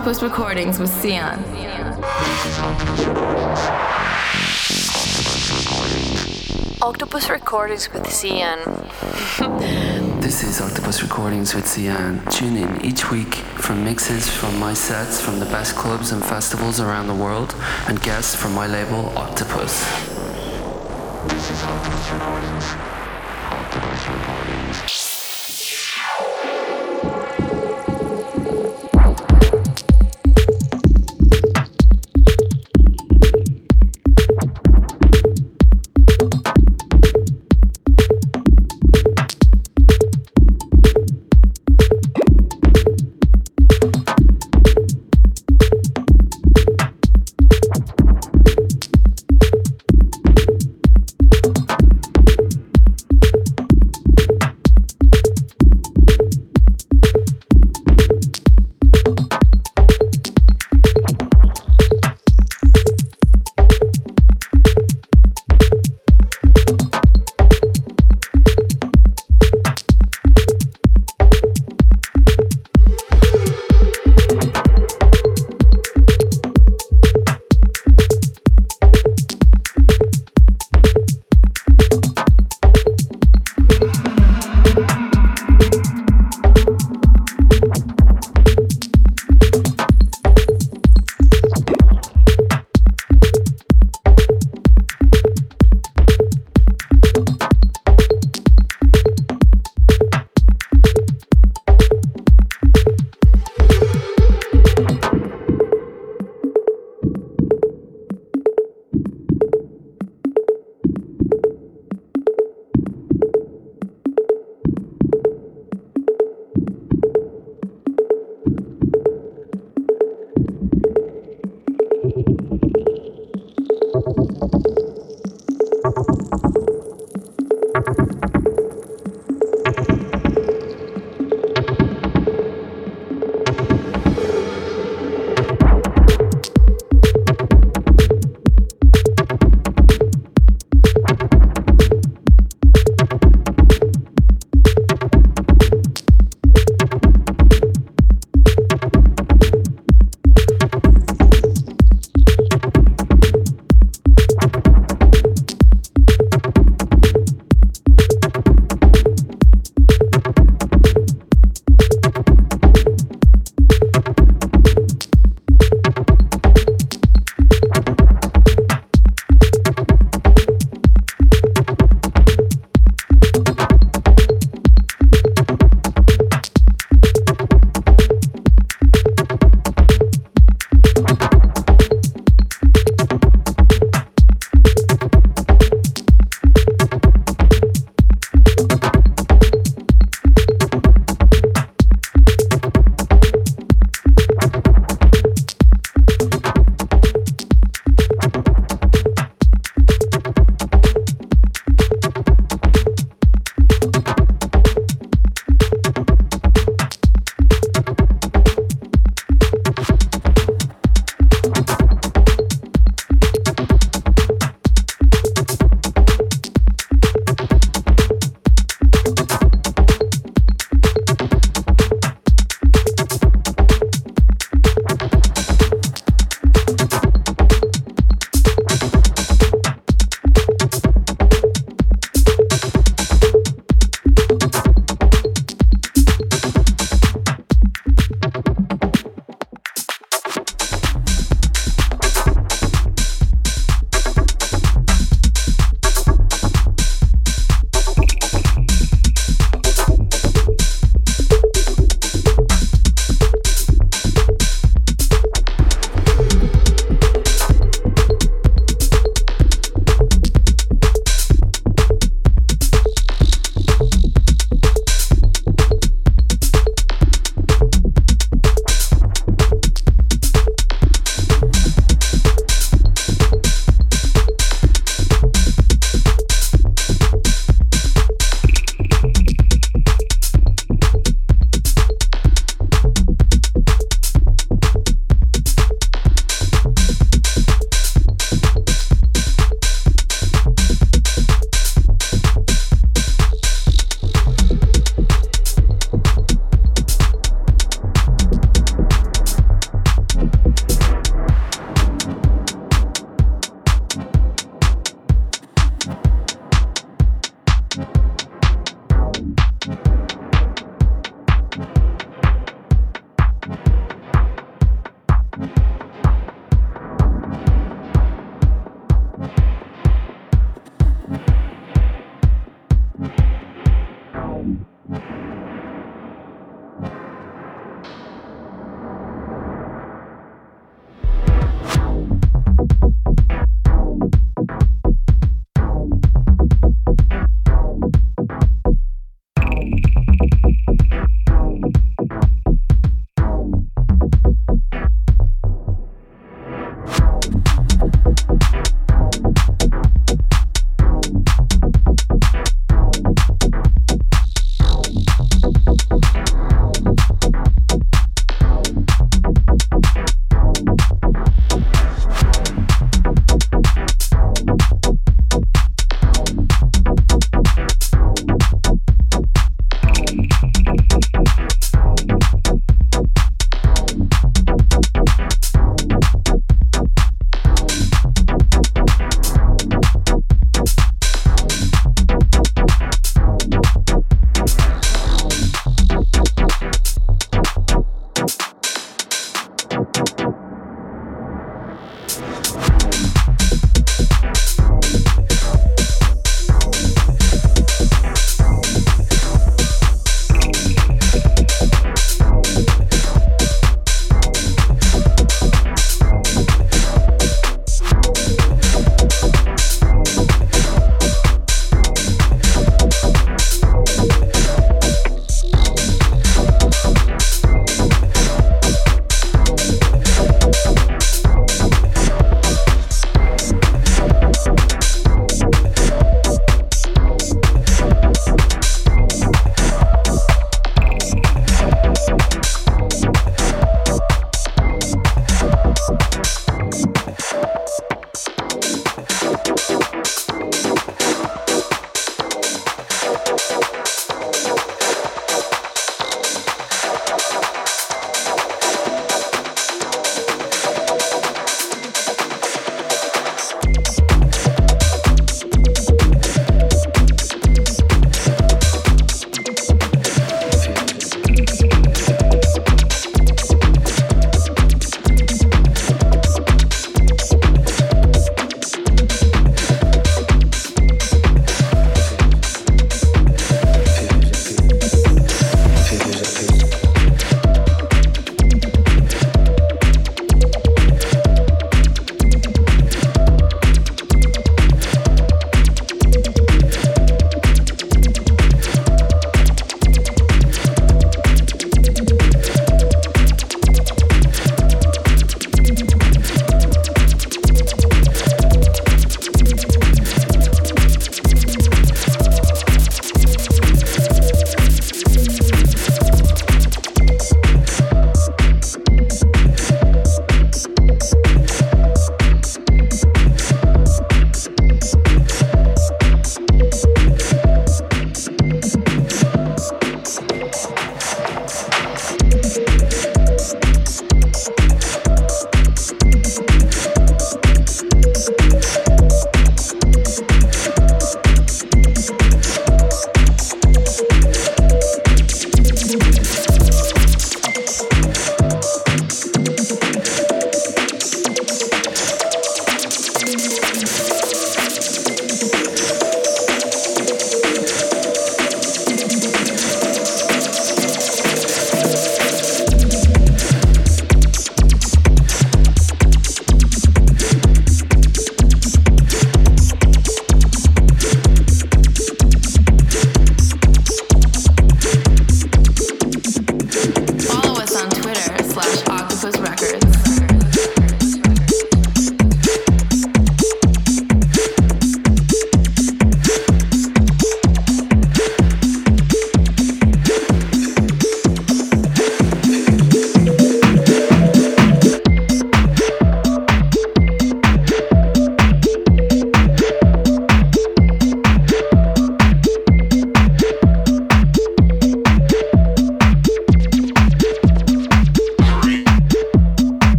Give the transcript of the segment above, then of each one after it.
Octopus Recordings with Sian. Octopus Recordings with Sian. this is Octopus Recordings with Sian. Tune in each week for mixes from my sets from the best clubs and festivals around the world and guests from my label Octopus.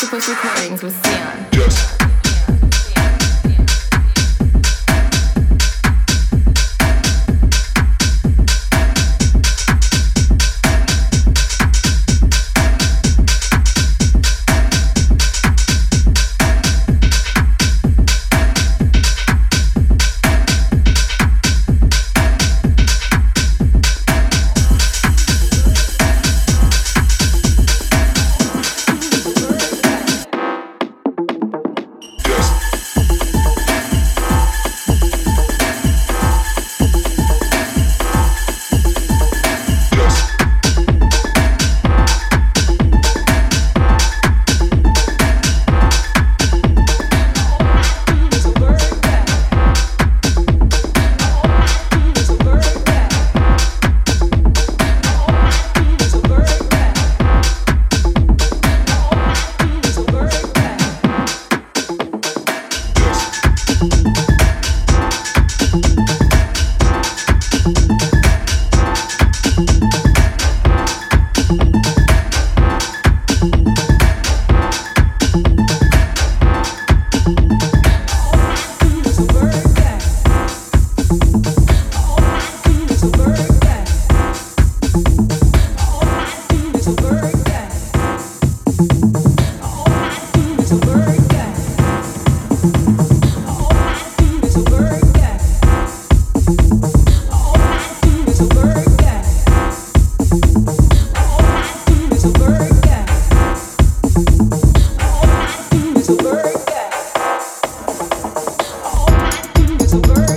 octopus recordings with Sian. Yes. to burn.